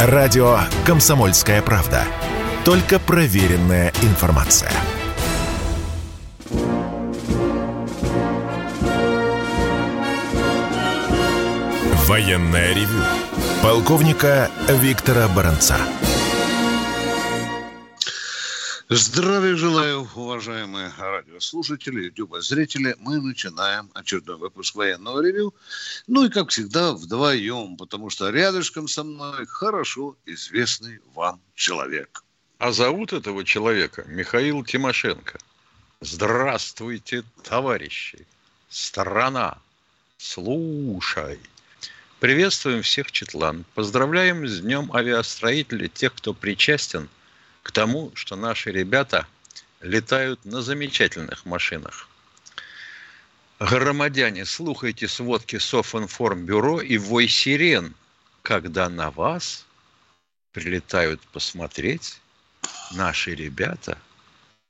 Радио «Комсомольская правда». Только проверенная информация. Военная ревю. Полковника Виктора Баранца. Здравия желаю, уважаемые радиослушатели, ютуб-зрители. Мы начинаем очередной выпуск военного ревю. Ну и, как всегда, вдвоем, потому что рядышком со мной хорошо известный вам человек. А зовут этого человека Михаил Тимошенко. Здравствуйте, товарищи! Страна! Слушай! Приветствуем всех Четлан. Поздравляем с Днем авиастроителей тех, кто причастен – к тому, что наши ребята летают на замечательных машинах. Громадяне, слухайте сводки Софинформбюро и вой сирен, когда на вас прилетают посмотреть наши ребята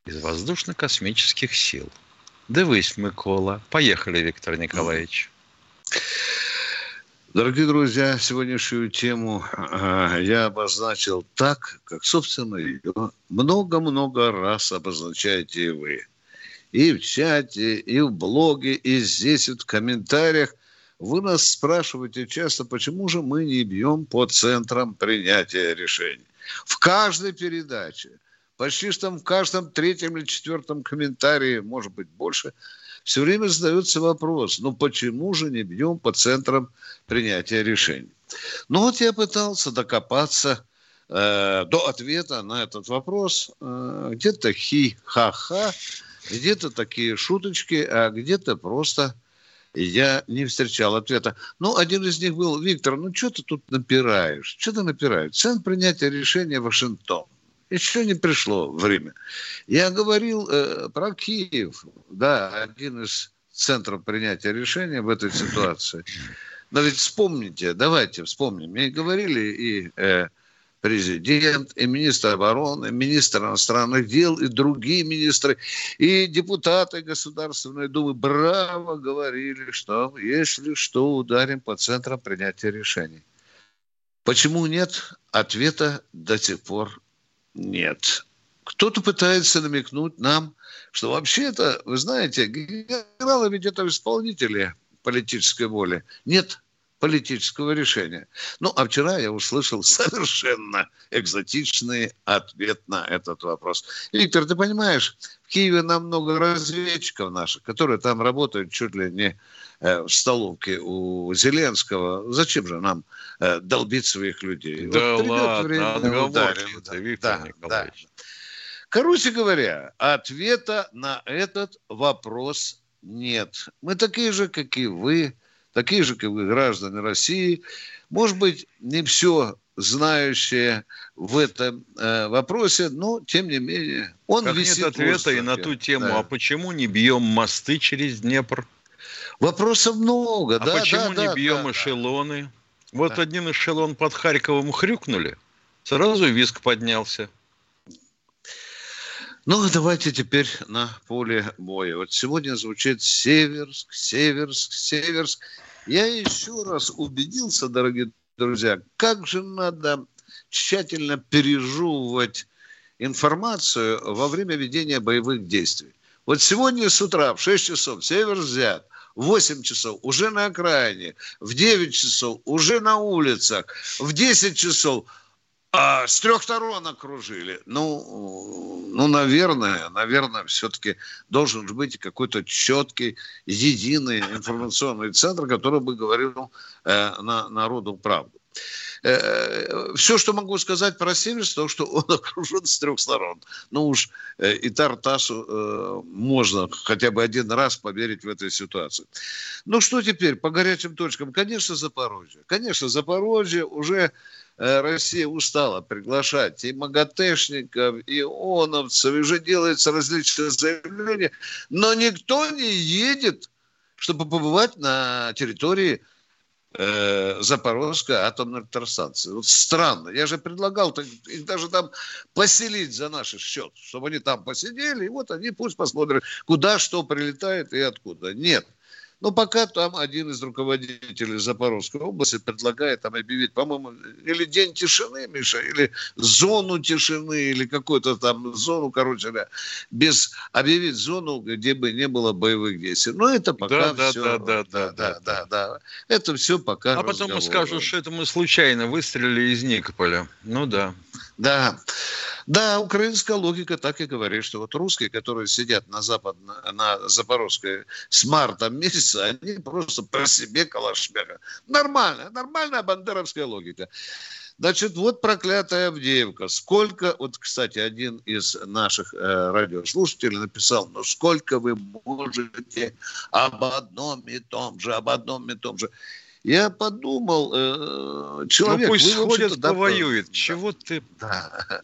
из воздушно-космических сил. Дивись, Микола. Поехали, Виктор Николаевич. Дорогие друзья, сегодняшнюю тему э, я обозначил так, как, собственно, ее много-много раз обозначаете и вы. И в чате, и в блоге, и здесь, вот в комментариях. Вы нас спрашиваете часто, почему же мы не бьем по центрам принятия решений. В каждой передаче, почти что в каждом третьем или четвертом комментарии, может быть, больше – все время задается вопрос, ну почему же не бьем по центрам принятия решений? Ну вот я пытался докопаться э, до ответа на этот вопрос. Э, где-то хи-ха-ха, где-то такие шуточки, а где-то просто я не встречал ответа. Ну, один из них был, Виктор, ну что ты тут напираешь? Что ты напираешь? Центр принятия решения Вашингтон. Еще не пришло время. Я говорил э, про Киев, да, один из центров принятия решения в этой ситуации. Но ведь вспомните, давайте вспомним. Мне говорили и э, президент, и министр обороны, и министр иностранных дел, и другие министры, и депутаты Государственной Думы браво говорили, что если что, ударим по центрам принятия решений. Почему нет? Ответа до сих пор нет. Кто-то пытается намекнуть нам, что вообще-то, вы знаете, генералы ведь это исполнители политической воли. Нет политического решения. Ну, а вчера я услышал совершенно экзотичный ответ на этот вопрос. Виктор, ты понимаешь, в Киеве намного разведчиков наших, которые там работают чуть ли не э, в столовке у Зеленского. Зачем же нам э, долбить своих людей? Да вот ладно, время, ударим, да, Виктор да, Николаевич. Да. Короче говоря, ответа на этот вопрос нет. Мы такие же, как и вы, такие же, как вы, граждане России. Может быть, не все знающие в этом э, вопросе, но тем не менее он как висит нет ответа и на ту тему, да. а почему не бьем мосты через Днепр? Вопросов много, а да. А почему да, не да, бьем да, эшелоны? Да. Вот да. один эшелон под Харьковом хрюкнули, сразу виск поднялся. Ну, давайте теперь на поле боя. Вот сегодня звучит Северск, Северск, Северск. Я еще раз убедился, дорогие друзья, как же надо тщательно пережевывать информацию во время ведения боевых действий. Вот сегодня с утра в 6 часов север взят, в 8 часов уже на окраине, в 9 часов уже на улицах, в 10 часов а с трех сторон окружили. Ну, ну, наверное, наверное, все-таки должен быть какой-то четкий, единый информационный центр, который бы говорил э, на, народу правду. Э, все, что могу сказать про Северс, то, что он окружен с трех сторон. Ну уж э, и Тартасу э, можно хотя бы один раз поверить в этой ситуации. Ну что теперь по горячим точкам? Конечно, Запорожье. Конечно, Запорожье уже Россия устала приглашать и МАГАТЭшников, и ООНовцев, и уже делаются различные заявления, но никто не едет, чтобы побывать на территории э, Запорожской атомной электростанции. Вот странно. Я же предлагал их даже там поселить за наш счет, чтобы они там посидели, и вот они пусть посмотрят, куда что прилетает и откуда. Нет. Но пока там один из руководителей Запорожской области предлагает там объявить, по-моему, или день тишины, Миша, или зону тишины, или какую-то там зону, короче говоря, без объявить зону, где бы не было боевых действий. Но это пока да, все... Да, да, да, да, да, да. Это все пока А потом разговоры. скажут, что это мы случайно выстрелили из Никополя. Ну да. Да. Да, украинская логика так и говорит, что вот русские, которые сидят на, запад, на Запорожской с марта месяца, они просто по себе калашмяка. Нормально, нормальная бандеровская логика. Значит, вот проклятая Авдеевка. Сколько, вот, кстати, один из наших э, радиослушателей написал, ну сколько вы можете об одном и том же, об одном и том же. Я подумал, э, человек... Ну пусть сходит, да, повоюет. Да, Чего ты... Да.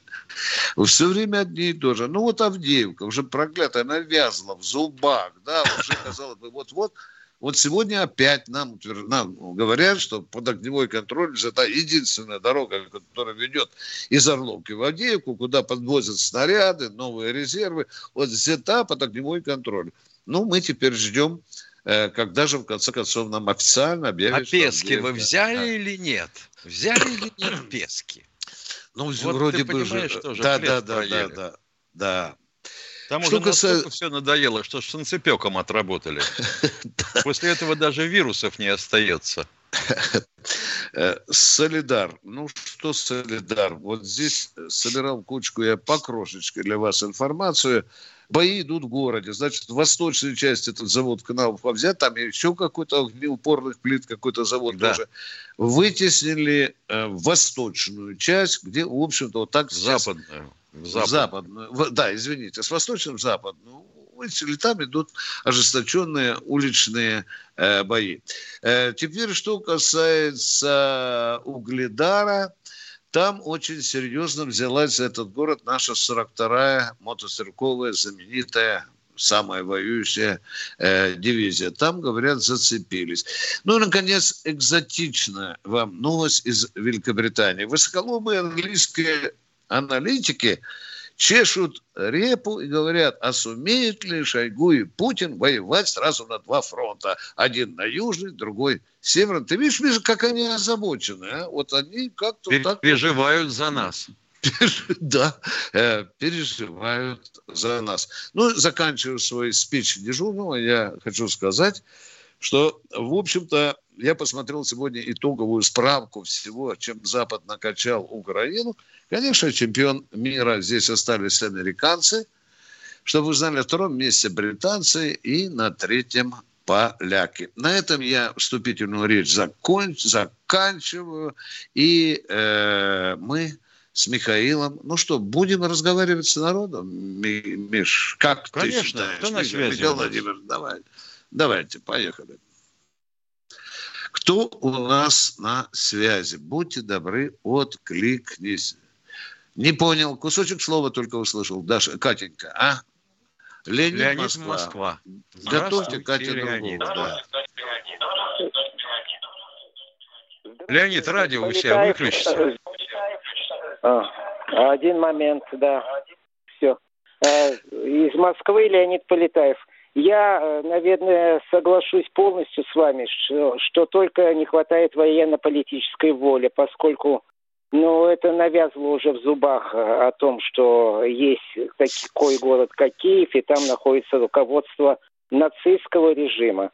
Все время одни и то же. Ну вот Авдеевка, уже проклятая, навязла в зубах, да, уже казалось бы, вот-вот вот сегодня опять нам, нам говорят, что под огневой контроль это единственная дорога, которая ведет из Орловки в Авдеевку, куда подвозят снаряды, новые резервы. Вот взята под огневой контроль. Ну, мы теперь ждем когда же, в конце концов, нам официально объявят... А Пески вы взяли да. или нет? Взяли или нет Пески? Ну, вот вроде бы же... Тоже да, да, да, да, да, да. Там что уже касается... все надоело, что с санцепеком отработали. После этого даже вирусов не остается. Э, солидар. Ну что Солидар? Вот здесь собирал кучку я по крошечке для вас информацию. Бои идут в городе. Значит, в восточной части этот завод каналов взят, там еще какой-то огнеупорных плит, какой-то завод да. тоже. Вытеснили э, восточную часть, где, в общем-то, вот так... Западную. Западную. западную. Да, извините, с восточным в западную там идут ожесточенные уличные э, бои. Э, теперь, что касается Угледара, там очень серьезно взялась за этот город наша 42-я мотострелковая знаменитая самая воюющая э, дивизия. Там, говорят, зацепились. Ну и, наконец, экзотичная вам новость из Великобритании. Высоколобые английские аналитики чешут репу и говорят, а сумеют ли Шойгу и Путин воевать сразу на два фронта? Один на южный, другой северный. Ты видишь, видишь, как они озабочены, а? Вот они как-то так... Переживают за нас. Да, э, переживают за нас. Ну, заканчиваю свой спич дежурного, я хочу сказать, что, в общем-то, я посмотрел сегодня итоговую справку всего, чем Запад накачал Украину. Конечно, чемпион мира здесь остались американцы. Чтобы вы знали, на втором месте британцы и на третьем поляки. На этом я вступительную речь законч, заканчиваю. И э, мы с Михаилом. Ну что, будем разговаривать с народом? Миш, как Конечно, ты считаешь? Кто на связи Михаил Владимирович, давай. Давайте, поехали. Кто у нас на связи? Будьте добры, откликнись. Не понял, кусочек слова только услышал. Даша, Катенька, а? Леонид, Леонид Москва. Москва. Готовьте Катя Леонид. Да. Леонид, радио у себя выключите. А, один момент, да. Все. Э, из Москвы Леонид Полетаев. Я, э, наверное, соглашусь полностью с вами, что, что только не хватает военно-политической воли, поскольку ну, это навязывало уже в зубах э, о том, что есть такой город, как Киев, и там находится руководство нацистского режима.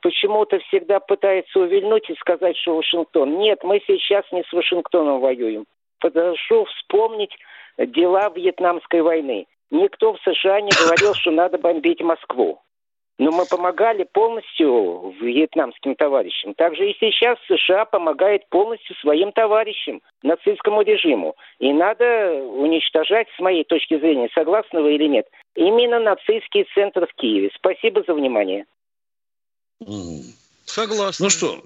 Почему-то всегда пытается увильнуть и сказать, что Вашингтон. Нет, мы сейчас не с Вашингтоном воюем. Прошу вспомнить дела Вьетнамской войны. Никто в США не говорил, что надо бомбить Москву. Но мы помогали полностью вьетнамским товарищам. Также и сейчас США помогает полностью своим товарищам, нацистскому режиму. И надо уничтожать, с моей точки зрения, согласны вы или нет, именно нацистский центр в Киеве. Спасибо за внимание. Согласен. Ну что?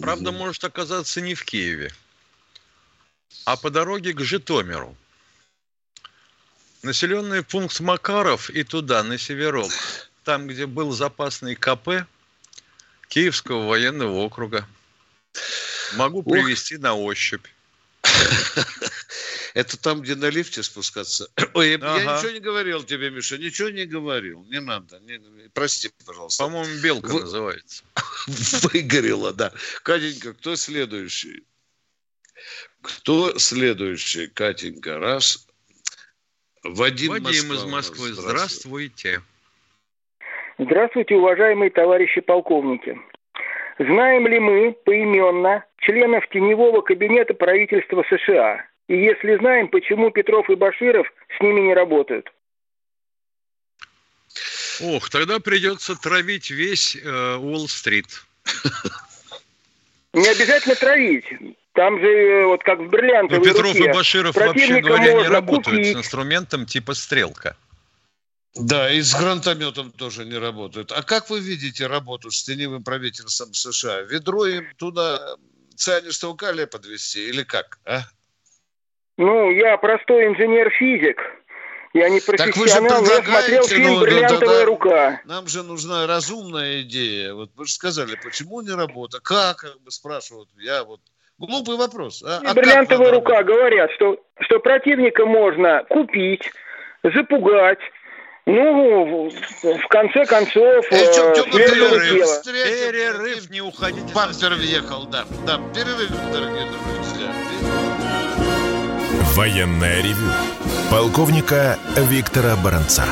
Правда, может оказаться не в Киеве, а по дороге к Житомиру. Населенный пункт Макаров и туда, на северок, там, где был запасный КП Киевского военного округа. Могу привести на ощупь. Это там, где на лифте спускаться? Ой, ага. я ничего не говорил тебе, Миша, ничего не говорил. Не надо. Не, прости, пожалуйста. По-моему, белка Вы... называется. Выгорела, да. Катенька, кто следующий? Кто следующий, Катенька? Раз. Вадим, Вадим Москва. из Москвы. Здравствуйте. Здравствуйте, уважаемые товарищи полковники. Знаем ли мы поименно членов теневого кабинета правительства США? И если знаем, почему Петров и Баширов с ними не работают? Ох, тогда придется травить весь э, Уолл-стрит. Не обязательно травить. Там же, э, вот как в бриллиантовой ну, Петров руке, и Баширов, вообще говоря, не работают купить. с инструментом типа стрелка. Да, и с гранатометом тоже не работают. А как вы видите работу с теневым правительством США? Ведро им туда цианистого калия подвести или как? А? Ну, я простой инженер-физик. Я не профессионал, я смотрел фильм ну, «Бриллиантовая да, рука». Нам же нужна разумная идея. Вот вы же сказали, почему не работа? Как? Как бы спрашивают. Я вот Глупый вопрос. А, а бриллиантовая рука говорят, что, что противника можно купить, запугать, ну, в конце концов, э, перерыв, перерыв, не уходите. Бампер въехал, да. Да, перерыв, дорогие друзья. Военная ревю. Полковника Виктора Баранца.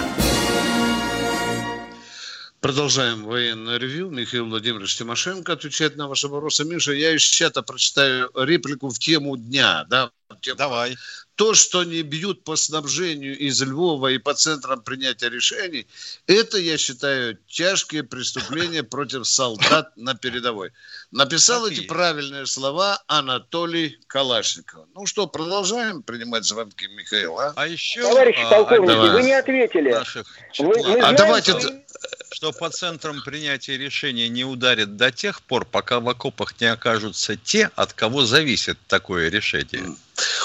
Продолжаем военное ревю. Михаил Владимирович Тимошенко отвечает на ваши вопросы. Миша, я из чата прочитаю реплику в тему дня. Да? Тему. Давай то, что не бьют по снабжению из Львова и по центрам принятия решений, это, я считаю, тяжкие преступления против солдат на передовой. Написал Какие? эти правильные слова Анатолий Калашников. Ну что, продолжаем принимать звонки, Михаил, а? А еще... Товарищи а, полковники, вы не ответили. Наших вы, а давайте... Вы что по центрам принятия решения не ударит до тех пор, пока в окопах не окажутся те, от кого зависит такое решение.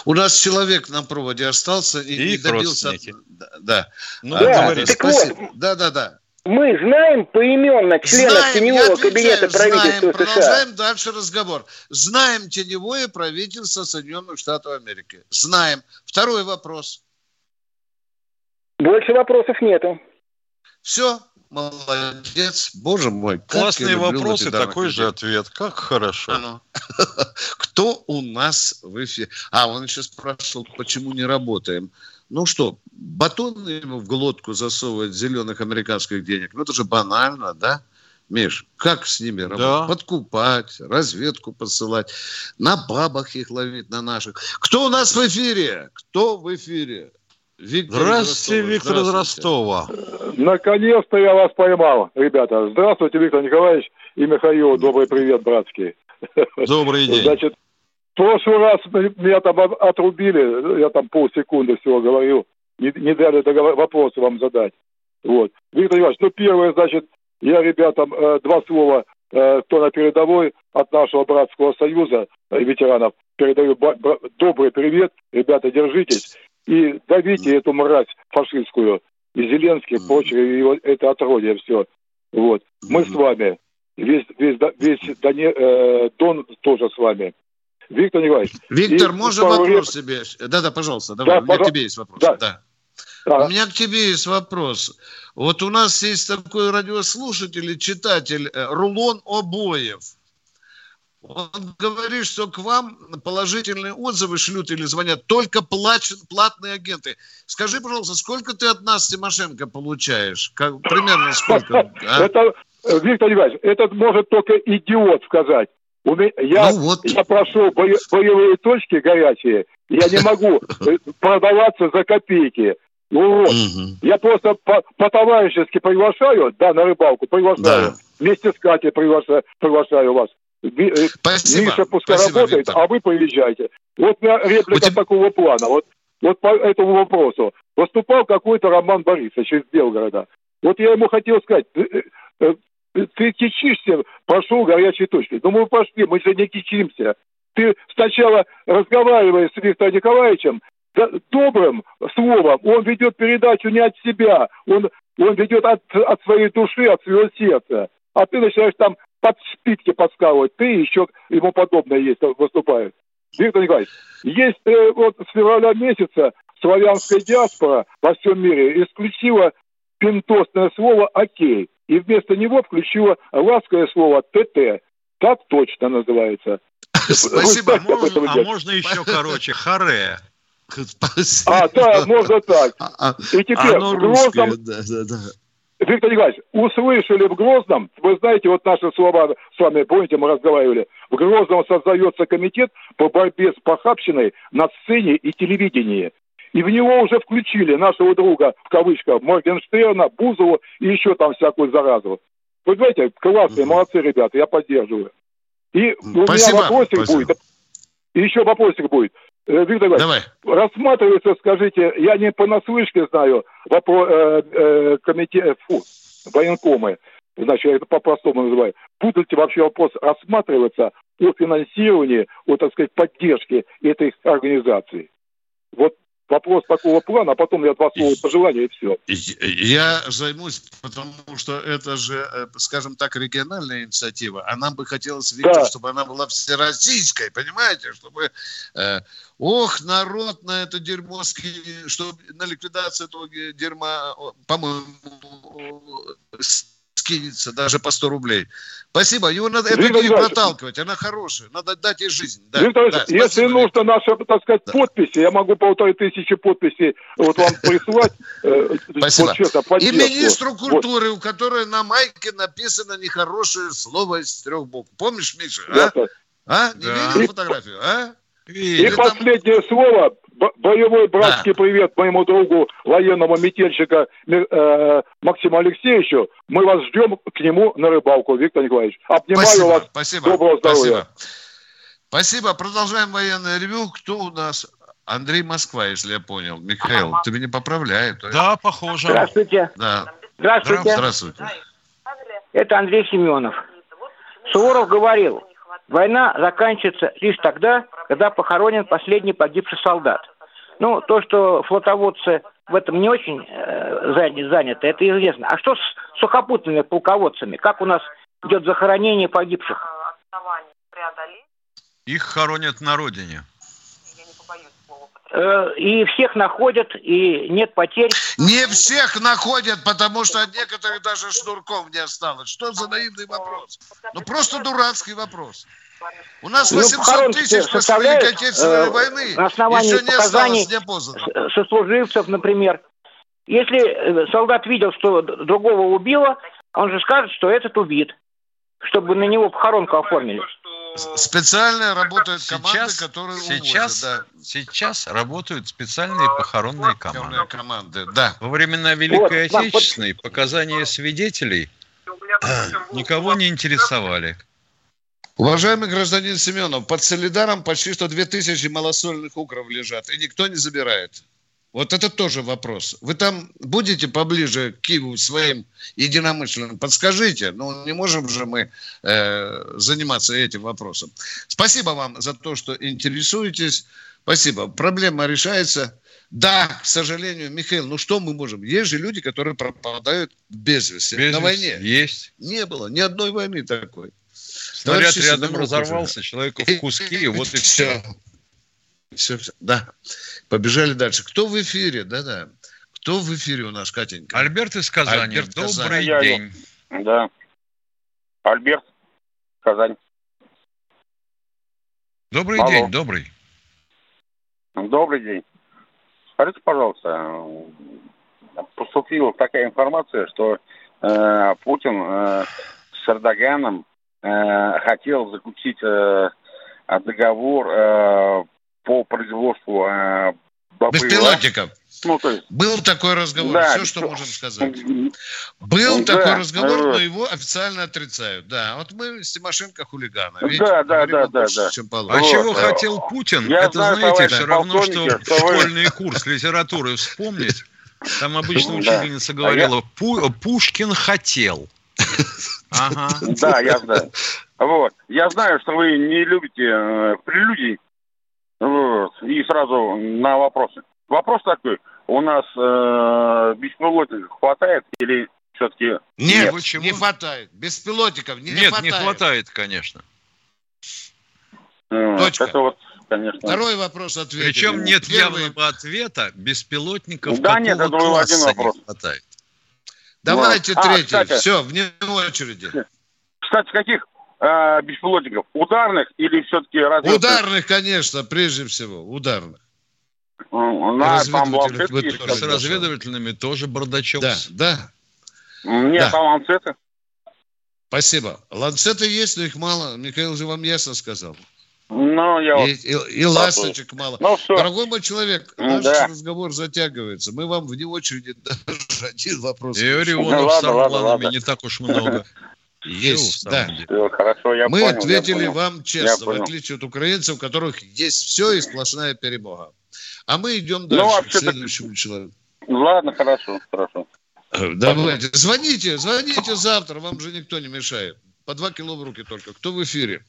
У нас человек на проводе остался и, и не добился. Да, да. Ну, да, да, спасибо. Вот, да, да, да. Мы знаем поименно членов знаем, теневого кабинета правительства знаем, США. Продолжаем дальше разговор. Знаем теневое правительство Соединенных Штатов Америки. Знаем. Второй вопрос. Больше вопросов нету. Все, Молодец, боже мой. Классные вопросы, такой же ответ. Как хорошо. А Кто у нас в эфире? А, он еще спрашивал, почему не работаем. Ну что, батон ему в глотку засовывать зеленых американских денег? Ну это же банально, да? Миш, как с ними работать? Да. Подкупать, разведку посылать, на бабах их ловить, на наших. Кто у нас в эфире? Кто в эфире? Виктор Здравствуйте, Виктор из Ростова. Наконец-то я вас поймал, ребята. Здравствуйте, Виктор Николаевич и Михаил. Добрый привет, братский. Добрый день. Значит, в прошлый раз меня там отрубили, я там полсекунды всего говорил, не, не дали вопросы вам задать. Вот. Виктор Иванович, ну первое, значит, я ребятам э, два слова, э, кто на передовой от нашего братского союза э, ветеранов, передаю добрый привет. Ребята, держитесь и давите эту мразь фашистскую. И Зеленский, mm. прочее, его, это отродье все. Вот. Мы с вами. Весь, весь, весь Доне, э, Дон тоже с вами. Виктор Николаевич. Виктор, можно вопрос реп... себе? Да-да, пожалуйста, давай. Да, у меня пожалуйста. к тебе есть вопрос. Да. да. Да. У меня к тебе есть вопрос. Вот у нас есть такой радиослушатель и читатель э, Рулон Обоев. Он говорит, что к вам положительные отзывы шлют или звонят только плачут, платные агенты. Скажи, пожалуйста, сколько ты от нас, Тимошенко, получаешь? Как, примерно сколько? А? Это, Виктор Николаевич, это может только идиот сказать. Я, ну вот. я прошел бо, боевые точки горячие, я не могу э, продаваться за копейки. Ну, вот. Я просто по-товарищески приглашаю, да, на рыбалку приглашаю. Да. Вместе с Катей приглашаю, приглашаю вас. Спасибо. Миша пускай Спасибо, работает, Виктор. а вы поезжайте. Вот у меня реплика тебя... такого плана. Вот, вот по этому вопросу. Выступал какой-то Роман Борисович из Белгорода. Вот я ему хотел сказать, ты, э, э, кичишься, прошел горячей точки. Ну мы пошли, мы же не кичимся. Ты сначала разговаривая с Виктором Николаевичем, добрым словом, он ведет передачу не от себя, он, он ведет от, от своей души, от своего сердца. А ты начинаешь там под шпитки подсказывать, ты еще ему подобное есть, выступают. Виктор Николаевич, есть э, вот с февраля месяца славянская диаспора во всем мире исключила пентостное слово «окей», и вместо него включила ласковое слово «ТТ». Так точно называется. Спасибо. Можно, а можно еще короче, харе. А, да, можно так. А, а, и теперь в Грозном... Да, да, да. Виктор Николаевич, услышали в Грозном, вы знаете, вот наши слова с вами, помните, мы разговаривали, в Грозном создается комитет по борьбе с похабщиной на сцене и телевидении. И в него уже включили нашего друга, в кавычках, Моргенштерна, Бузову и еще там всякую заразу. Вы знаете, классные, молодцы ребята, я поддерживаю. И у спасибо, меня вопросик спасибо. будет. И еще вопросик будет. Виктор Давай. рассматривается, скажите, я не понаслышке знаю, вопрос, э, э, комитет, фу, военкомы, значит, я это по-простому называю, будут ли вообще вопрос рассматриваться о финансировании, о, так сказать, поддержке этой организации? Вот вопрос такого плана, а потом я два слова пожелания и все. Я займусь, потому что это же, э, скажем так, региональная инициатива, а нам бы хотелось видеть, да. чтобы она была всероссийской, понимаете, чтобы... Э, ох, народ на это дерьмо, чтобы на ликвидацию этого дерьма, по-моему, скинется даже по 100 рублей. Спасибо. Его надо эту идею проталкивать. Она хорошая. Надо дать ей жизнь. Да, Виктор да, если нужно наши, так сказать, да. подписи, я могу полторы тысячи подписей вот вам присылать. Э, спасибо. И министру культуры, у которой на майке написано нехорошее слово из трех букв. Помнишь, Миша? А? А? Не видел фотографию? А? И, и последнее слово, боевой братский да. привет моему другу, военному метельщика э, Максиму Алексеевичу. Мы вас ждем к нему на рыбалку, Виктор Николаевич. Обнимаю спасибо, вас. Спасибо. Доброго здоровья. Спасибо. Спасибо. Продолжаем военное ревю. Кто у нас? Андрей Москва, если я понял. Михаил, ты меня поправляй. Да, похоже. Здравствуйте. Да. Здравствуйте. Здравствуйте. Это Андрей Семенов. Суворов говорил, Война заканчивается лишь тогда, когда похоронен последний погибший солдат. Ну, то, что флотоводцы в этом не очень э, заняты, это известно. А что с сухопутными полководцами? Как у нас идет захоронение погибших? Их хоронят на родине. Э, и всех находят, и нет потерь. Не всех находят, потому что от некоторых даже шнурков не осталось. Что за наивный вопрос? Ну, просто дурацкий вопрос. У нас 800 ну, тысяч после Великой Отечественной э, войны. На основании еще не показаний сослуживцев, например. Если э, солдат видел, что другого убило, он же скажет, что этот убит, чтобы на него похоронку оформили. Специально работают команды, сейчас, которые сейчас, увозят, да. Сейчас работают специальные похоронные команды. команды да. Во времена Великой вот, Отечественной вот. показания свидетелей никого не интересовали. Уважаемый гражданин Семенов, под Солидаром почти что 2000 малосольных укров лежат, и никто не забирает. Вот это тоже вопрос. Вы там будете поближе к Киеву своим единомышленным? Подскажите. Ну, не можем же мы э, заниматься этим вопросом. Спасибо вам за то, что интересуетесь. Спасибо. Проблема решается. Да, к сожалению, Михаил, ну что мы можем? Есть же люди, которые пропадают без вести. Без на войне. Есть. Не было ни одной войны такой. Снаряд рядом разорвался, человеку в куски, и вот и все. Все, все. Да. Побежали дальше. Кто в эфире? Да-да. Кто в эфире у нас, Катенька? Альберт из Казани. Альберт Добрый Казань. день. Да. Альберт, Казань. Добрый Алло. день, добрый. Добрый день. Скажите, пожалуйста, поступила такая информация, что э, Путин э, с Эрдоганом хотел заключить э, договор э, по производству э, Беспилотников. Ну, то есть... Был такой разговор, да, все, что можем сказать. Был ну, такой да, разговор, но его официально отрицают. Да, вот мы с Тимошенко хулигана. Видите, да, да, да, да, да. Чем а вот. чего хотел Путин, Я это, знаю, знаете, все равно, что, что школьный вы... курс литературы вспомнить. Там обычно учительница говорила, Пушкин хотел. Ага. Да, я знаю. Вот. Я знаю, что вы не любите э, прелюдий. Вот. И сразу на вопросы. Вопрос такой. У нас э, беспилотников хватает или все-таки нет? Нет, почему? не хватает. Беспилотников не, нет, не хватает. не хватает, конечно. Точка. Это вот конечно. Второй вопрос ответили. Причем нет Первый... явного ответа, беспилотников да, нет, это класса один вопрос. не хватает. Давайте вот. третий. А, Все, вне очереди. Кстати, каких э, беспилотников? Ударных или все-таки разведывательных? Ударных, конечно, прежде всего, ударных. На, там С разведывательными тоже бардачок. Да, да. Нет, да. там ланцеты. Спасибо. Ланцеты есть, но их мало. Михаил же вам ясно сказал. Ну, я и, и, и ласточек мало. Ну, все. Дорогой мой человек, наш да. разговор затягивается. Мы вам вне очереди даже один вопрос. И Орионов ну, ладно, с ладно, ладно. не так уж много. Есть, да. Все, хорошо, я Мы понял, ответили вам честно, в отличие от украинцев, у которых есть все и сплошная перемога. А мы идем ну, дальше ну, к следующему человеку. Ладно, хорошо, хорошо. Давайте, звоните, звоните завтра, вам же никто не мешает. По два кило в руки только. Кто в эфире?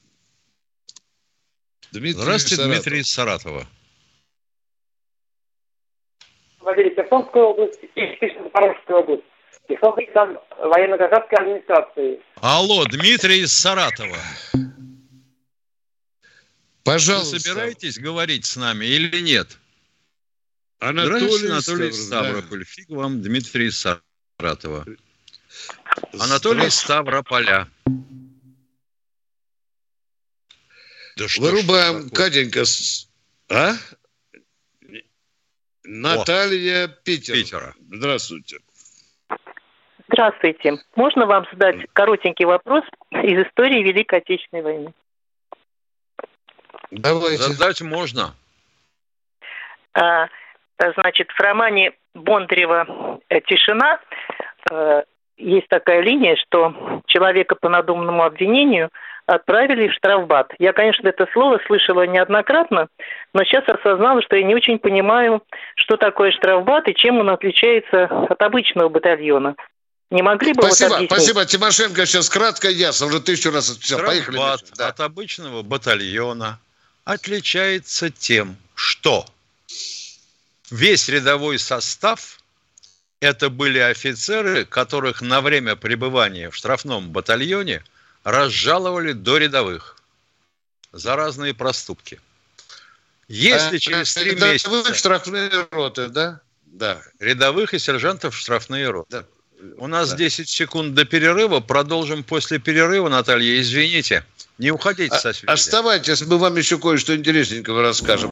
Дмитрий Здравствуйте, Саратов. Дмитрий из Саратова. Владимир Херсонская область и Запорожская область. Херсонской там военно-гражданской администрации. Алло, Дмитрий из Саратова. Пожалуйста. Вы собираетесь говорить с нами или нет? Анатолий, Здравствуйте, Анатолий Ставрополь. Да. Фиг вам, Дмитрий из Саратова. Анатолий Ставрополя. Да что Вырубаем, Катенька. А? Наталья О, Питер. Питера. Здравствуйте. Здравствуйте. Можно вам задать коротенький вопрос из истории Великой Отечественной войны? Давайте. Задать можно. А, значит, в романе Бондарева «Тишина» э, есть такая линия, что человека по надуманному обвинению отправили в штрафбат. Я, конечно, это слово слышала неоднократно, но сейчас осознала, что я не очень понимаю, что такое штрафбат и чем он отличается от обычного батальона. Не могли бы спасибо, вот объяснить? Спасибо, Тимошенко сейчас кратко и ясно, уже тысячу раз отвечал. Поехали. Да. от обычного батальона отличается тем, что весь рядовой состав это были офицеры, которых на время пребывания в штрафном батальоне разжаловали до рядовых за разные проступки. Если а, через три месяца... штрафные роты, да? Да. Рядовых и сержантов штрафные роты. Да. У нас да. 10 секунд до перерыва. Продолжим после перерыва, Наталья. Извините. Не уходите а, со связи. Оставайтесь, мы вам еще кое-что интересненького расскажем.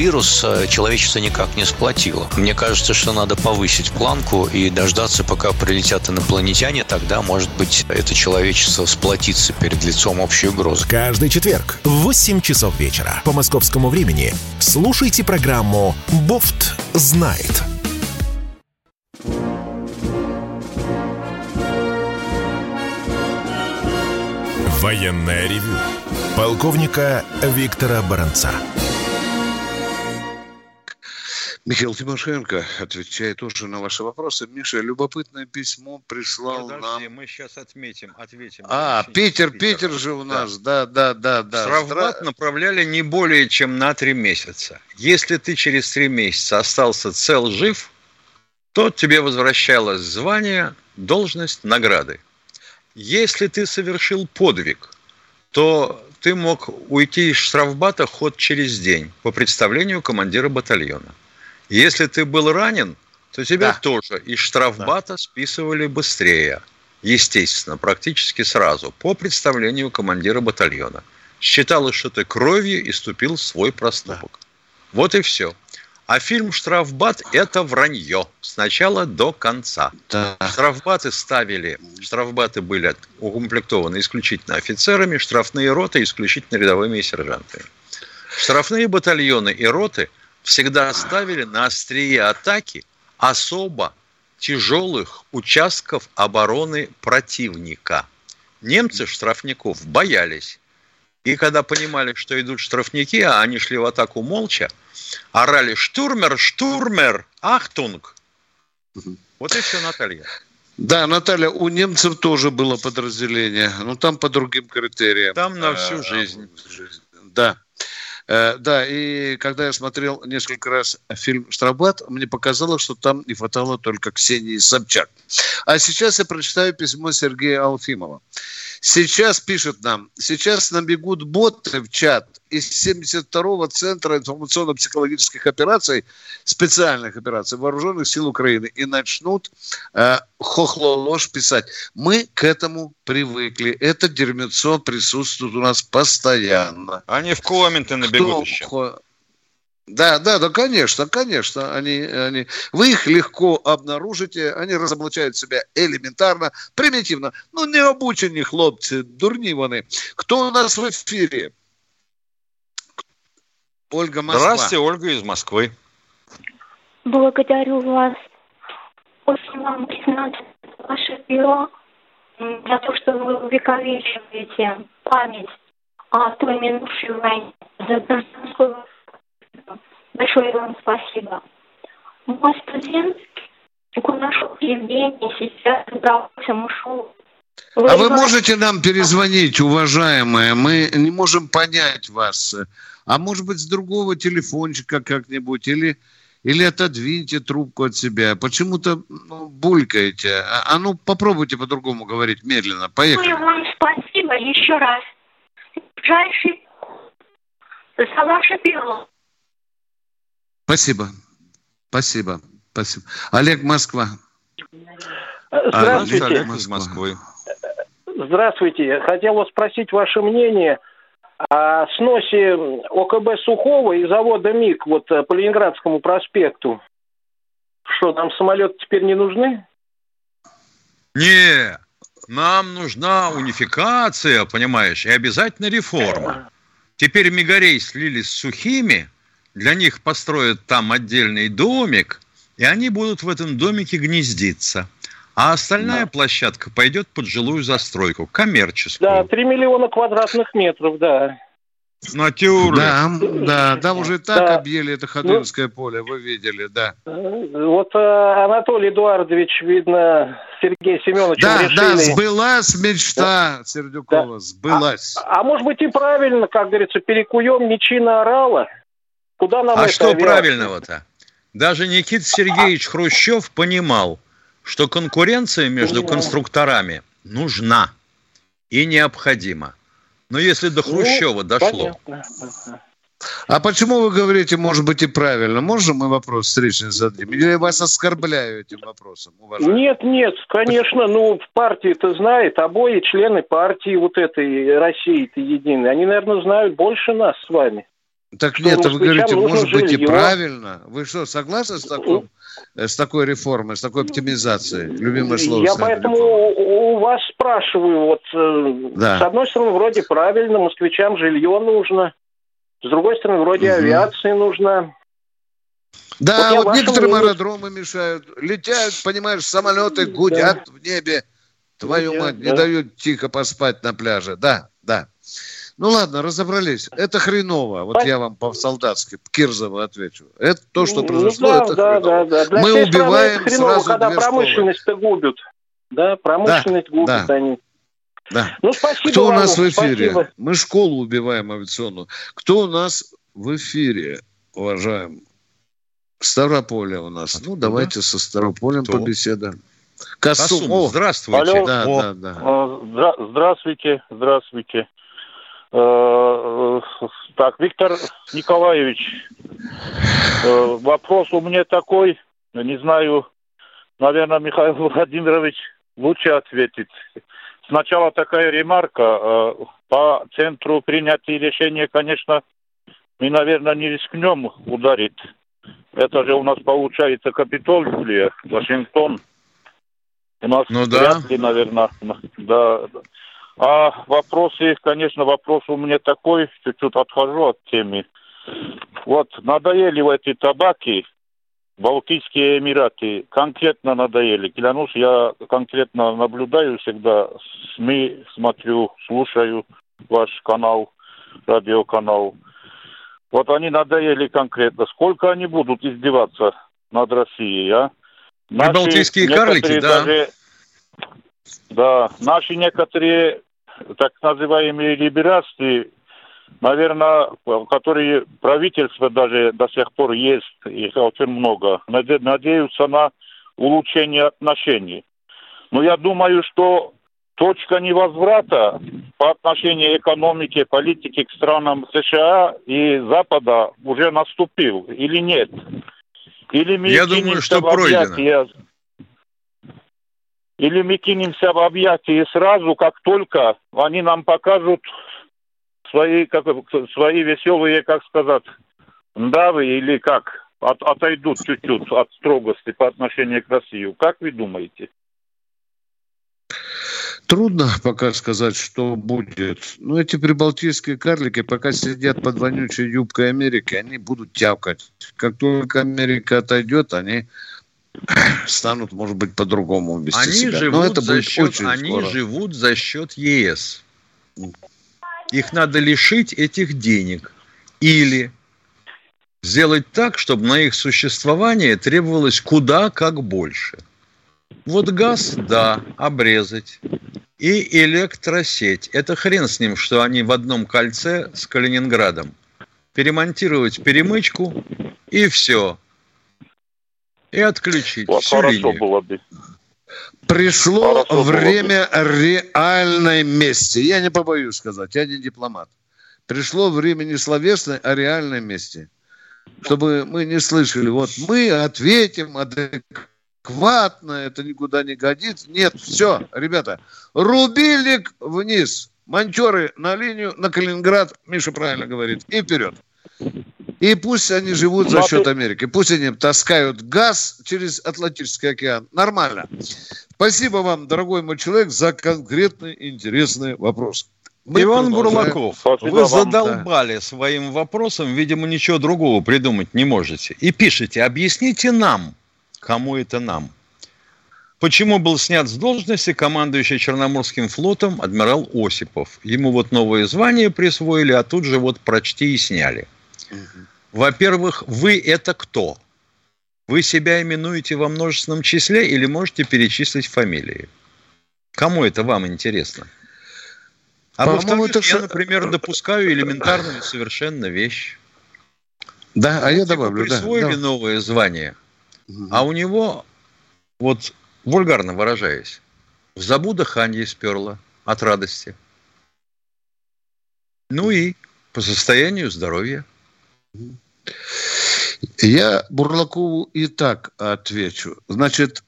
э, человечество никак не сплотило. Мне кажется, что надо повысить планку и дождаться, пока прилетят инопланетяне, тогда, может быть, это человечество сплотится перед лицом общей угрозы. Каждый четверг в 8 часов вечера по московскому времени слушайте программу «Бофт знает». Военная ревю. Полковника Виктора Баранца. Михаил Тимошенко отвечает тоже на ваши вопросы. Миша, любопытное письмо прислал Подожди, нам. мы сейчас отметим, ответим. А, Питер, Питер, Питер же у нас, да, да, да, да. Штрафбат Здра... направляли не более чем на три месяца. Если ты через три месяца остался цел, жив, то тебе возвращалось звание, должность, награды. Если ты совершил подвиг, то ты мог уйти из штрафбата ход через день по представлению командира батальона. Если ты был ранен, то тебя да. тоже из штрафбата да. списывали быстрее. Естественно, практически сразу, по представлению командира батальона. Считалось, что ты кровью иступил свой проступок. Да. Вот и все. А фильм «Штрафбат» – это вранье. С начала до конца. Да. Штрафбаты ставили, штрафбаты были укомплектованы исключительно офицерами, штрафные роты исключительно рядовыми и сержантами. Штрафные батальоны и роты – всегда ставили на острие атаки особо тяжелых участков обороны противника. Немцы штрафников боялись. И когда понимали, что идут штрафники, а они шли в атаку молча, орали «Stürmer! Stürmer! Achtung!» Вот и все, Наталья. Да, Наталья, у немцев тоже было подразделение, но там по другим критериям. Там на всю э, жизнь. Да. Э, да, и когда я смотрел несколько раз фильм «Штрафбат», мне показалось, что там не хватало только Ксении Собчак. А сейчас я прочитаю письмо Сергея Алфимова. Сейчас пишет нам, сейчас набегут боты в чат из 72-го Центра информационно-психологических операций, специальных операций Вооруженных сил Украины и начнут э, хохло-ложь писать. Мы к этому привыкли. Это дерьмецо присутствует у нас постоянно. Они в комменты набегут Кто, еще. Да, да, да, конечно, конечно. Они, они, вы их легко обнаружите, они разоблачают себя элементарно, примитивно. Ну, не обучені хлопцы, дурні вони. Кто у нас в эфире? Ольга Москва. Здравствуйте, Ольга из Москвы. Благодарю вас. Вам признать ваше бюро за то, что вы увековечиваете память о той минувшей войне за гражданскую Большое вам спасибо. Мой студент Кунашов Евгений сейчас собрался, ушел. Вы а вы можете нам перезвонить, уважаемая? Мы не можем понять вас. А может быть, с другого телефончика как-нибудь? Или, или отодвиньте трубку от себя. Почему-то ну, булькаете. А, а ну, попробуйте по-другому говорить медленно. Поехали. вам спасибо еще раз. Ближайший за ваше перо. Спасибо. Спасибо. Спасибо. Олег Москва. Здравствуйте. Олег из Москвы. Здравствуйте. Хотел вас спросить ваше мнение о сносе ОКБ Сухого и завода МИГ вот по Ленинградскому проспекту. Что, нам самолеты теперь не нужны? Не, нам нужна унификация, понимаешь, и обязательно реформа. Теперь Мигарей слили с сухими – для них построят там отдельный домик, и они будут в этом домике гнездиться. А остальная да. площадка пойдет под жилую застройку, коммерческую. Да, 3 миллиона квадратных метров, да. Натюры. Да, да, там уже так да. объели это Ходынское ну, поле, вы видели, да. Вот э, Анатолий Эдуардович, видно, Сергей Семенович Да, решили... да, сбылась мечта да. Сердюкова, да. сбылась. А, а может быть и правильно, как говорится, перекуем мечи на орала? Куда нам а это что авиация? правильного-то? Даже Никита Сергеевич а... Хрущев понимал, что конкуренция между конструкторами нужна и необходима. Но если до ну, Хрущева ну, дошло... Понятно. А почему вы говорите, может быть, и правильно? Можем мы вопрос встречный зададим? Или я вас оскорбляю этим вопросом? Уважаемый? Нет, нет, конечно, ну, в партии-то знает, обои члены партии вот этой России-то единой, они, наверное, знают больше нас с вами. Так что нет, вы говорите, может жилье. быть и правильно. Вы что, согласны с, такой, э, с такой реформой, с такой оптимизацией? Любимое слово. Я поэтому реформа. у вас спрашиваю, вот э, да. с одной стороны, вроде правильно, москвичам жилье нужно, с другой стороны, вроде угу. авиации нужно. Да, вот, вот некоторым мнению... аэродромы мешают. Летят, понимаешь, самолеты гудят да. в небе. Твою гудят, мать, не да. дают тихо поспать на пляже. Да, да. Ну ладно, разобрались. Это хреново. Вот я вам по-солдатски, Кирзово отвечу. Это то, что ну произошло, ну, да, это да, хреново. Да, да. Мы убиваем хреново, сразу когда промышленность-то губят. Да, промышленность да, губят да. они. Да. Ну, спасибо Кто вам, у нас в эфире? Спасибо. Мы школу убиваем авиационную. Кто у нас в эфире, уважаем? Ставрополе у нас. Откуда? Ну, давайте со Ставрополем Кто? побеседуем. Касум. Здравствуйте. Алло. Да, О, да, да. А, здравствуйте, здравствуйте. Э, так, Виктор Николаевич, э, вопрос у меня такой, не знаю, наверное, Михаил Владимирович лучше ответит. Сначала такая ремарка. Э, по центру принятия решения, конечно, мы, наверное, не рискнем ударить. Это же у нас получается Капитолия, Вашингтон. У нас ну, да. вряд ли, наверное, да, а вопросы, конечно, вопрос у меня такой, чуть-чуть отхожу от темы. Вот надоели в эти табаки, Балтийские Эмираты, конкретно надоели. Клянусь, я конкретно наблюдаю всегда СМИ, смотрю, слушаю ваш канал. радиоканал. Вот они надоели конкретно. Сколько они будут издеваться над Россией, а? Наши Балтийские карлики, да. Даже, да, наши некоторые так называемые либерасты, наверное, которые правительство даже до сих пор есть, их очень много, надеются на улучшение отношений. Но я думаю, что точка невозврата по отношению экономики, политики к странам США и Запада уже наступил или нет? Или Я думаю, что пройдено. Или мы кинемся в объятия сразу, как только они нам покажут свои, как, свои веселые, как сказать, давы или как, от, отойдут чуть-чуть от строгости по отношению к России. Как вы думаете? Трудно пока сказать, что будет. Но эти прибалтийские карлики пока сидят под вонючей юбкой Америки, они будут тявкать. Как только Америка отойдет, они станут, может быть, по-другому вести они себя. Живут Но это за будет счет, очень Они скоро. живут за счет ЕС. Их надо лишить этих денег. Или сделать так, чтобы на их существование требовалось куда как больше. Вот газ, да, обрезать и электросеть. Это хрен с ним, что они в одном кольце с Калининградом. Перемонтировать перемычку и все. И отключить вот всю хорошо линию. было бы. Пришло хорошо время было бы. реальной мести. Я не побоюсь сказать, я не дипломат. Пришло время не словесной, а реальной мести. Чтобы мы не слышали, вот мы ответим адекватно адекватно, это никуда не годится. Нет, все, ребята, рубильник вниз, монтеры на линию, на Калининград, Миша правильно говорит, и вперед. И пусть они живут за счет Америки. Пусть они таскают газ через Атлантический океан. Нормально. Спасибо вам, дорогой мой человек, за конкретный интересный вопрос. Мы Иван Бурлаков, Спасибо вы задолбали да. своим вопросом, видимо, ничего другого придумать не можете. И пишите, объясните нам, Кому это нам? Почему был снят с должности командующий Черноморским флотом адмирал Осипов? Ему вот новое звание присвоили, а тут же вот прочти и сняли. Во-первых, вы это кто? Вы себя именуете во множественном числе или можете перечислить фамилии? Кому это вам интересно? А во-вторых, это... я, например, допускаю элементарную совершенно вещь. Да, а я добавлю. Присвоили да, новое звание. А у него, вот вульгарно выражаясь, в забу дыхание сперло от радости. Ну и по состоянию здоровья. Я Бурлакову и так отвечу. Значит,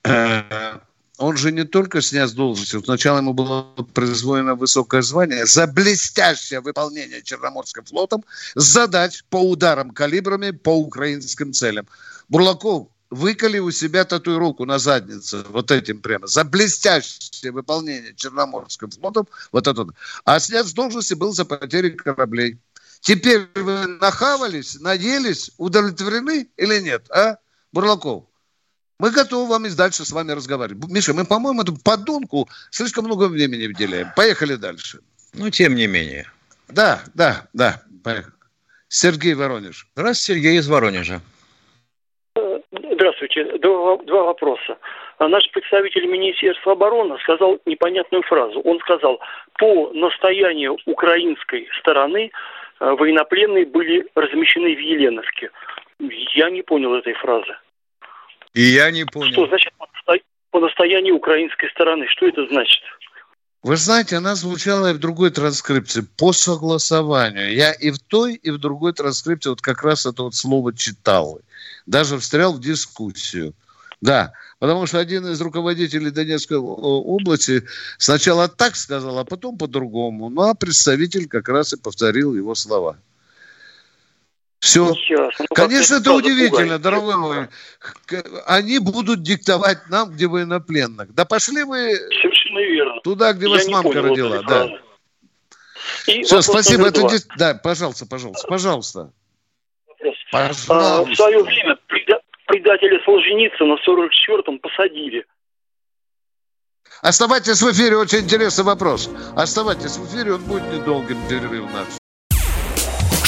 он же не только снят с должности, сначала ему было произволено высокое звание за блестящее выполнение Черноморским флотом задач по ударам калибрами по украинским целям. Бурлаков выколи у себя татуировку на заднице, вот этим прямо, за блестящее выполнение Черноморским флотом, вот этот. А снят с должности был за потери кораблей. Теперь вы нахавались, наделись, удовлетворены или нет, а, Бурлаков? Мы готовы вам и дальше с вами разговаривать. Миша, мы, по-моему, эту подонку слишком много времени выделяем. Поехали дальше. Ну, тем не менее. Да, да, да. Поехали. Сергей Воронеж. Здравствуйте, Сергей из Воронежа. Здравствуйте. Два, два вопроса. А наш представитель Министерства обороны сказал непонятную фразу. Он сказал, по настоянию украинской стороны военнопленные были размещены в Еленовке. Я не понял этой фразы. И я не понял. Что значит по настоянию украинской стороны? Что это значит? Вы знаете, она звучала и в другой транскрипции по согласованию. Я и в той, и в другой транскрипции вот как раз это вот слово читал даже встрял в дискуссию. Да, потому что один из руководителей Донецкой области сначала так сказал, а потом по-другому. Ну, а представитель как раз и повторил его слова. Все. Ну, Конечно, это удивительно, дорогой мой. Они будут диктовать нам, где военнопленных. Да пошли вы туда, где Я вас мамка родила. Да. Все, спасибо. Это... Да, пожалуйста, пожалуйста, пожалуйста. Пожалуйста. А, в свое время предателя Солженицына в 44-м посадили. Оставайтесь в эфире, очень интересный вопрос. Оставайтесь в эфире, он будет недолгим перерыв наш.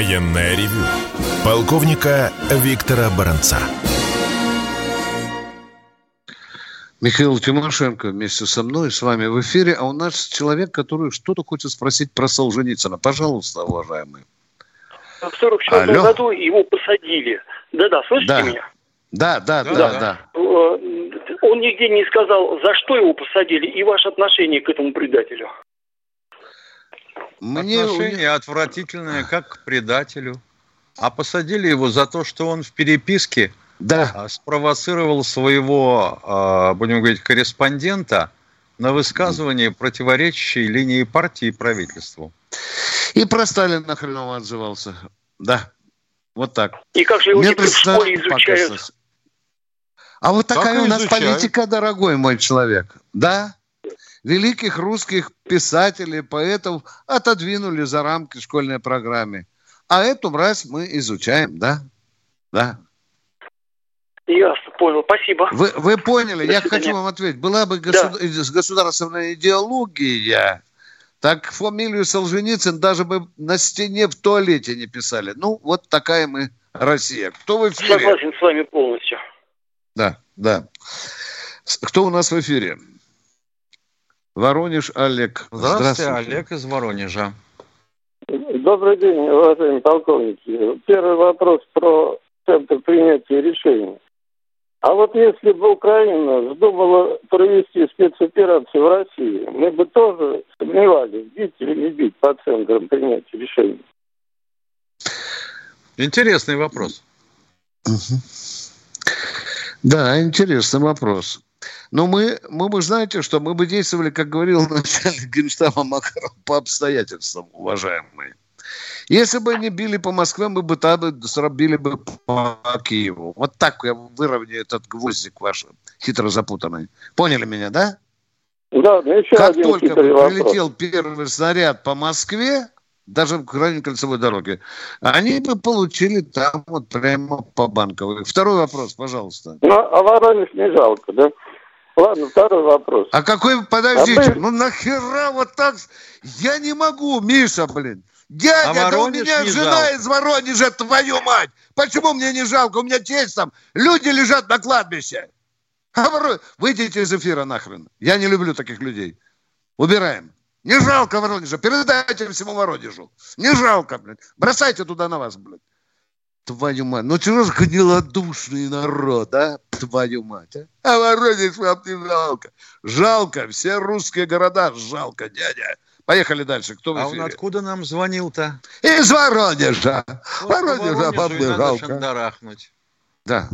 Военная ревю. Полковника Виктора Баранца. Михаил Тимошенко вместе со мной, с вами в эфире, а у нас человек, который что-то хочет спросить про Солженицына. Пожалуйста, уважаемый. В 44 году его посадили. Да-да, слышите да. меня? Да, да, да, да, да. Э, он нигде не сказал, за что его посадили и ваше отношение к этому предателю. Мне... Отношение отвратительное, как к предателю. А посадили его за то, что он в переписке да. А, спровоцировал своего, а, будем говорить, корреспондента на высказывание, противоречащей линии партии и правительству. И про Сталина хреново отзывался. Да, вот так. И как же его теперь в школе изучают? А вот такая у нас изучают? политика, дорогой мой человек. Да, великих русских писателей, поэтов отодвинули за рамки школьной программы. А эту мразь мы изучаем, да? Да. Ясно, понял. Спасибо. Вы, вы поняли? До Я свидания. хочу вам ответить. Была бы государ... да. государственная идеология, так фамилию Солженицын даже бы на стене в туалете не писали. Ну, вот такая мы Россия. Кто в эфире? Согласен с вами полностью. Да, да. Кто у нас в эфире? Воронеж Олег. Здравствуйте, Здравствуйте. Олег из Воронежа. Добрый день, уважаемые полковники. Первый вопрос про центр принятия решений. А вот если бы Украина вздумала провести спецоперацию в России, мы бы тоже сомневались, бить или не бить по центрам принятия решений. Интересный вопрос. Да, интересный вопрос. Но мы, мы бы, знаете, что мы бы действовали, как говорил начальник Генштаба Макаров, по обстоятельствам, уважаемые. Если бы они били по Москве, мы бы там срабили бы по Киеву. Вот так я выровняю этот гвоздик ваш хитро запутанный. Поняли меня, да? Да, ну еще как один только прилетел вопрос. первый снаряд по Москве, даже в крайней кольцевой дороге, они бы получили там вот прямо по банковой. Второй вопрос, пожалуйста. Ну, а Воронеж не жалко, да? Ладно, второй вопрос. А какой, подождите, а мы... ну нахера вот так? Я не могу, Миша, блин. Дядя, а да у меня жена жалко. из Воронежа, твою мать! Почему мне не жалко? У меня тесть там. Люди лежат на кладбище. А Выйдите из эфира нахрен. Я не люблю таких людей. Убираем. Не жалко Воронежа. Передайте всему Воронежу. Не жалко, блядь. Бросайте туда на вас, блядь. Твою мать. Ну чего же гнилодушный народ, а? Твою мать, а? А Воронеж вам не жалко. Жалко. Все русские города жалко, дядя. Поехали дальше. Кто в эфире? А он откуда нам звонил-то? Из Воронежа. Вот Воронежа не жалко. Да.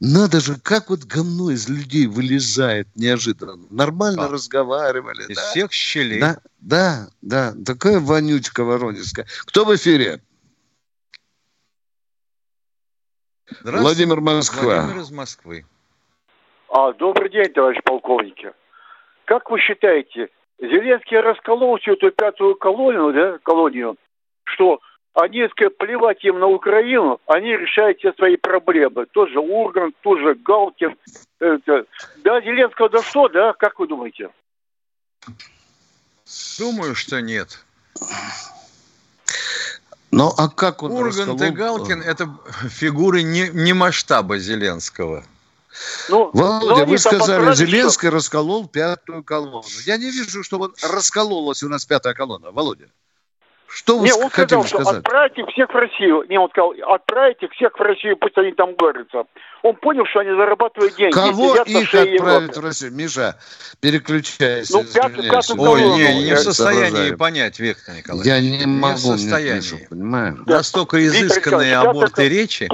Надо же, как вот говно из людей вылезает неожиданно. Нормально а. разговаривали. Из да? всех щелей. Да, да, да. Такая вонючка воронежская. Кто в эфире? Владимир Москва. Владимир из Москвы. А, добрый день, товарищ полковники. Как вы считаете, Зеленский расколол всю эту пятую колонию, да, колонию, что они, сказать, плевать им на Украину, они решают все свои проблемы. Тот же Ургант, тот же Галкин. Это. Да, Зеленского да что, да? Как вы думаете? Думаю, что нет. Ну, а как он Ургант расколол? и Галкин – это фигуры не, не масштаба Зеленского. Ну, Володя, вы сказали, Зеленский что... расколол пятую колонну. Я не вижу, что вот раскололась у нас пятая колонна. Володя. Что вы не, он сказал, что сказать? отправьте всех в Россию. Не, он сказал, отправьте всех в Россию, пусть они там борются. Он понял, что они зарабатывают деньги. Кого их отправить в Россию? Миша, переключайся. Ну, пятый, пятый Ой, не, не в состоянии понять, Виктор Николаевич. Я не могу. Не в состоянии. Понимаю. Настолько изысканные оборты речи.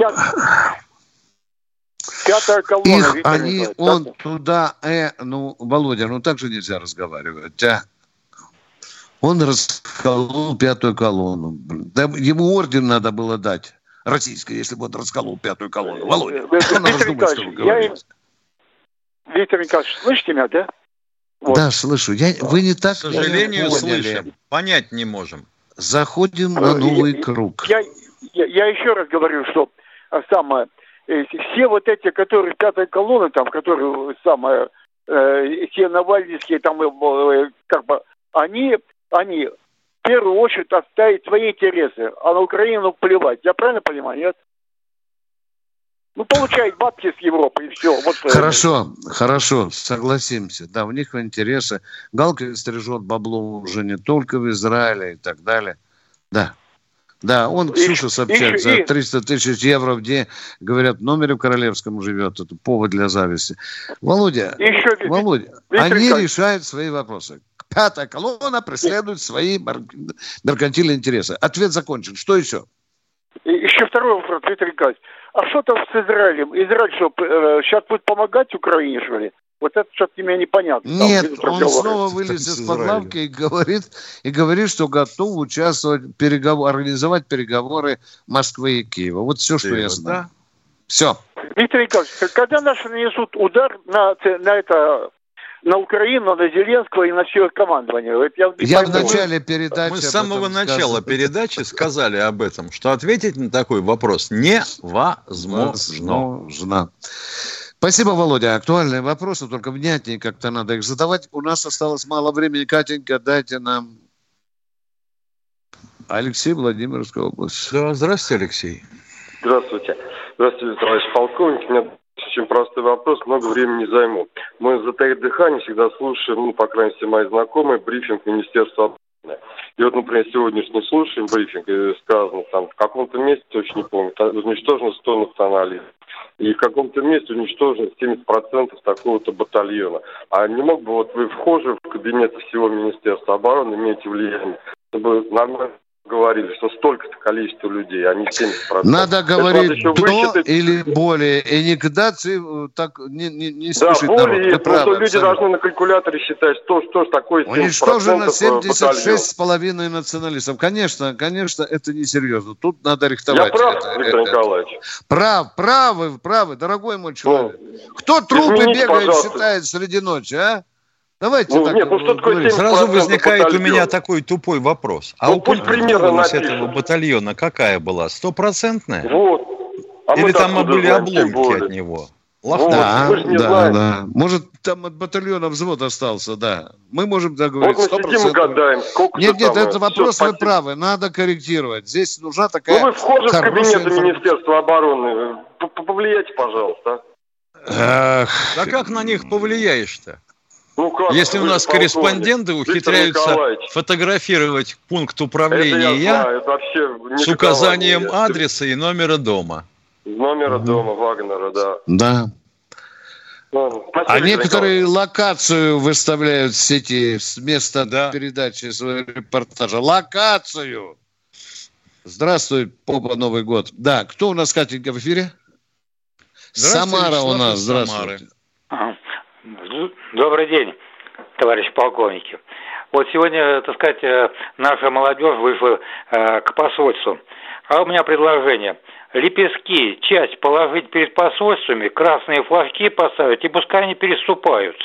Пятая колонна. Их, они, он туда, э, ну, Володя, ну так же нельзя разговаривать, а? Он расколол пятую колонну. Да, ему орден надо было дать. Российской, если бы он расколол пятую колонну. Володя, э, что надо думать, что вы говорите? Виктор Николаевич, слышите меня, да? Вот. Да, слышу. Я, вы не так... К сожалению, слышим. Понять не можем. Заходим на новый я, круг. Я, я, я еще раз говорю, что самое, э, все вот эти, которые пятая колонна, там, которые самое, э, все навальнинские, там, э, э, как бы, они, они в первую очередь отставить свои интересы, а на Украину плевать. Я правильно понимаю, нет? Ну, получает бабки с Европы, и все. Вот хорошо, это. хорошо, согласимся. Да, у них интересы. Галка стрижет бабло уже не только в Израиле и так далее. Да. Да, он, Ксюша Собчак, за 300 тысяч евро в день, говорят, в номере в Королевском живет. Это повод для зависти. Володя, еще, Володя, Виктор они решают свои вопросы. Пятая колонна преследует свои меркантильные интересы. Ответ закончен. Что еще? Еще второй вопрос, Виктор Николаевич. А что там с Израилем? Израиль что, э, сейчас будет помогать Украине, что ли? Вот это что-то мне непонятно. Нет, он снова вылез из-под лавки и говорит, и говорит, что готов участвовать, переговор, организовать переговоры Москвы и Киева. Вот все, что я знаю. Да? Все. Виктор Николаевич, когда наши нанесут удар на, на это на Украину, на Зеленского и на все командование. Это я я в начале передачи... Мы с самого начала сказал. передачи сказали об этом, что ответить на такой вопрос невозможно. Спасибо, Володя. Актуальные вопросы, только внятнее как-то надо их задавать. У нас осталось мало времени. Катенька, дайте нам Алексей, Владимирская область. Да, здравствуйте, Алексей. Здравствуйте. Здравствуйте, товарищ полковник. У меня очень простой вопрос, много времени займу. Мы за дыхание всегда слушаем, ну, по крайней мере, мои знакомые, брифинг Министерства обороны. И вот, например, сегодняшний слушаем брифинг, и сказано там, в каком-то месте, точно не помню, уничтожено 100 националистов. И в каком-то месте уничтожено 70% такого-то батальона. А не мог бы вот вы вхожи в кабинет всего Министерства обороны, имеете влияние, чтобы нормально говорили, что столько-то количество людей, а не 70%. Надо говорить до высчитать... или более, и никогда ты так не, не, не Да, более, народ. потому что люди должны на калькуляторе считать, что, что ж такое 70% Уничтожено 76,5 националистов. Конечно, конечно, это несерьезно. Тут надо рихтовать. Я прав, это, Виктор это, Николаевич? Прав, правы, правы, дорогой мой человек. Ну, Кто трупы бегает, пожалуйста. считает среди ночи, а? Давайте ну, так. Нет, ну что такое Сразу возникает батальон. у меня такой тупой вопрос. А ну, укомплектованность этого батальона какая была? Стопроцентная? Вот. А Или там были обломки от него? Лохмат. Да, да, да. Может, там от батальона взвод остался, да. Мы можем договориться. Вот мы сидим и гадаем. Нет, нет, это вопрос вы правы. Надо корректировать. Здесь нужна такая Ну, вы вхожи в кабинет Министерства обороны. Повлияйте, пожалуйста. Эх. Да как на них повлияешь-то? Ну, как, Если у нас корреспонденты ухитряются фотографировать пункт управления я, я с указанием я. адреса и номера дома. Номера угу. дома Вагнера, да. Да. Ну, а некоторые локацию выставляют в сети с места да. передачи своего репортажа. Локацию! Здравствуй, Попа, Новый год. Да, кто у нас, Катенька, в эфире? Самара у нас, здравствуйте. Ага. Добрый день, товарищ полковники. Вот сегодня, так сказать, э, наша молодежь вышла э, к посольству. А у меня предложение. Лепестки, часть положить перед посольствами, красные флажки поставить, и пускай они переступают.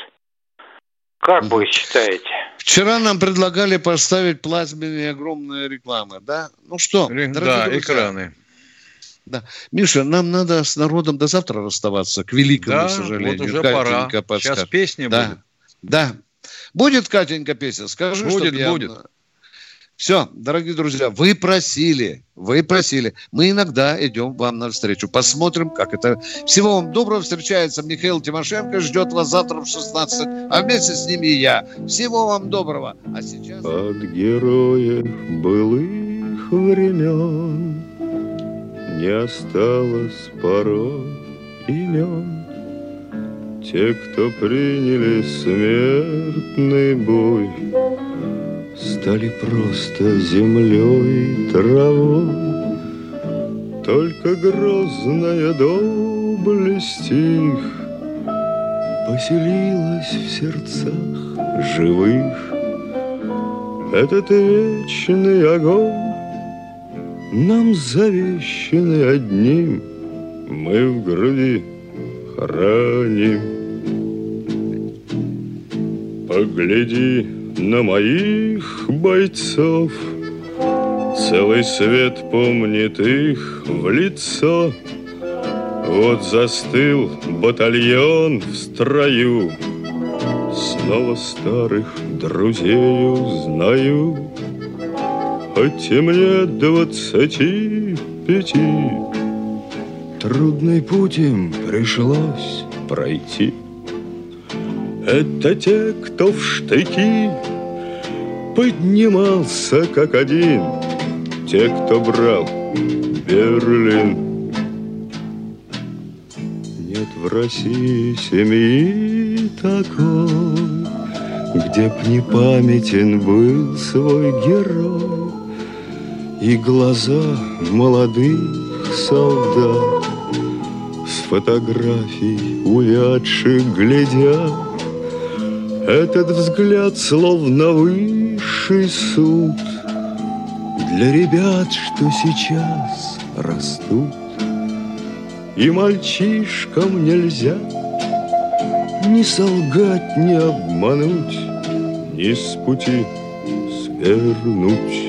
Как вы считаете? Вчера нам предлагали поставить плазменные огромные рекламы, да? Ну что, да, друзья, экраны. Да. Миша, нам надо с народом до завтра расставаться, к великому да, сожалению. вот уже Катенька пора. Сейчас песня да. будет. Да. Будет, Катенька, песня? Скажи, Будет, я... будет. Все, дорогие друзья, вы просили, вы просили. Мы иногда идем вам навстречу. Посмотрим, как это. Всего вам доброго. Встречается Михаил Тимошенко. Ждет вас завтра в 16. А вместе с ними и я. Всего вам доброго. А сейчас... От героев былых времен не осталось порой имен. Те, кто приняли смертный бой, Стали просто землей травой. Только грозная доблесть их Поселилась в сердцах живых. Этот вечный огонь Нам завещанный одним Мы в груди храним. Погляди на моих бойцов Целый свет помнит их в лицо. Вот застыл батальон в строю Снова старых друзей узнаю Хоть и мне двадцати пяти. Трудный путь им пришлось пройти. Это те, кто в штыки Поднимался как один. Те, кто брал Берлин. Нет в России семьи такой где б не памятен был свой герой И глаза молодых солдат С фотографий увядших глядят Этот взгляд словно высший суд Для ребят, что сейчас растут И мальчишкам нельзя ни солгать, ни обмануть, ни с пути свернуть.